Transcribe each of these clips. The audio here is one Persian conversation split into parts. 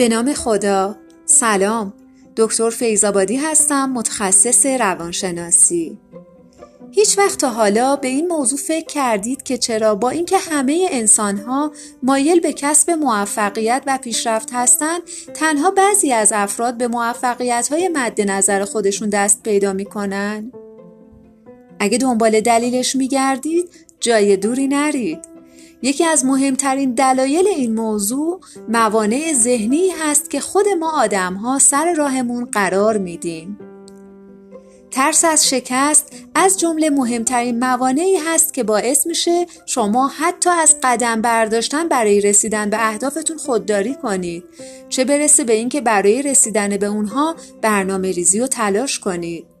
به نام خدا. سلام. دکتر فیزابادی هستم متخصص روانشناسی. هیچ وقت تا حالا به این موضوع فکر کردید که چرا با اینکه همه انسانها مایل به کسب موفقیت و پیشرفت هستند تنها بعضی از افراد به موفقیت های مد نظر خودشون دست پیدا می‌کنن؟ اگه دنبال دلیلش میگردید جای دوری نرید. یکی از مهمترین دلایل این موضوع موانع ذهنی هست که خود ما آدم ها سر راهمون قرار میدیم. ترس از شکست از جمله مهمترین موانعی هست که باعث میشه شما حتی از قدم برداشتن برای رسیدن به اهدافتون خودداری کنید چه برسه به اینکه برای رسیدن به اونها برنامه ریزی و تلاش کنید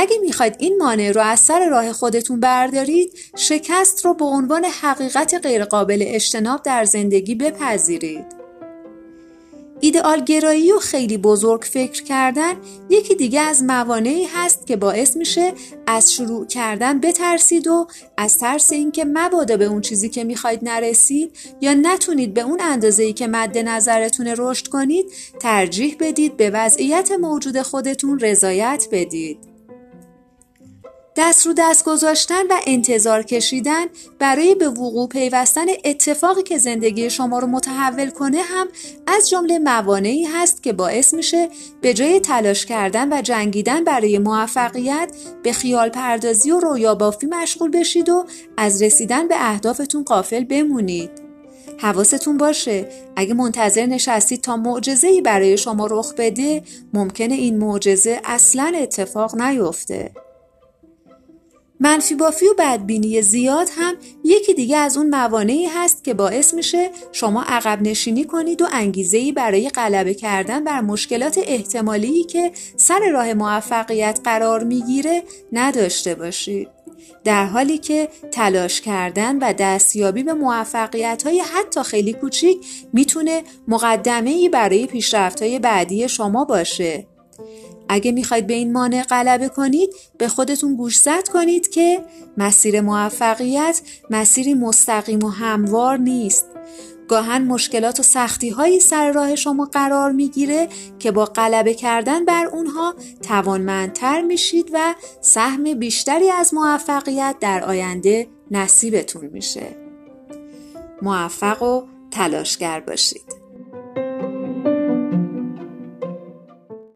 اگه می‌خواید این مانع رو از سر راه خودتون بردارید شکست رو به عنوان حقیقت غیرقابل اجتناب در زندگی بپذیرید ایدئال گرایی و خیلی بزرگ فکر کردن یکی دیگه از موانعی هست که باعث میشه از شروع کردن بترسید و از ترس اینکه مبادا به اون چیزی که می‌خواید نرسید یا نتونید به اون اندازه‌ای که مد نظرتون رشد کنید ترجیح بدید به وضعیت موجود خودتون رضایت بدید. دست رو دست گذاشتن و انتظار کشیدن برای به وقوع پیوستن اتفاقی که زندگی شما رو متحول کنه هم از جمله موانعی هست که باعث میشه به جای تلاش کردن و جنگیدن برای موفقیت به خیال پردازی و رویابافی مشغول بشید و از رسیدن به اهدافتون قافل بمونید. حواستون باشه اگه منتظر نشستید تا معجزه‌ای برای شما رخ بده ممکنه این معجزه اصلا اتفاق نیفته. منفی بافی و بدبینی زیاد هم یکی دیگه از اون موانعی هست که باعث میشه شما عقب نشینی کنید و انگیزه‌ای برای غلبه کردن بر مشکلات احتمالی که سر راه موفقیت قرار می‌گیره نداشته باشید. در حالی که تلاش کردن و دستیابی به موفقیت های حتی خیلی کوچیک می‌تونه مقدمه ای برای پیشرفت های بعدی شما باشه. اگه می‌خواید به این مانع غلبه کنید به خودتون گوشزد کنید که مسیر موفقیت مسیری مستقیم و هموار نیست. گاهن مشکلات و سختی هایی سر راه شما قرار می‌گیره که با غلبه کردن بر اونها توانمندتر میشید و سهم بیشتری از موفقیت در آینده نصیبتون میشه. موفق و تلاشگر باشید.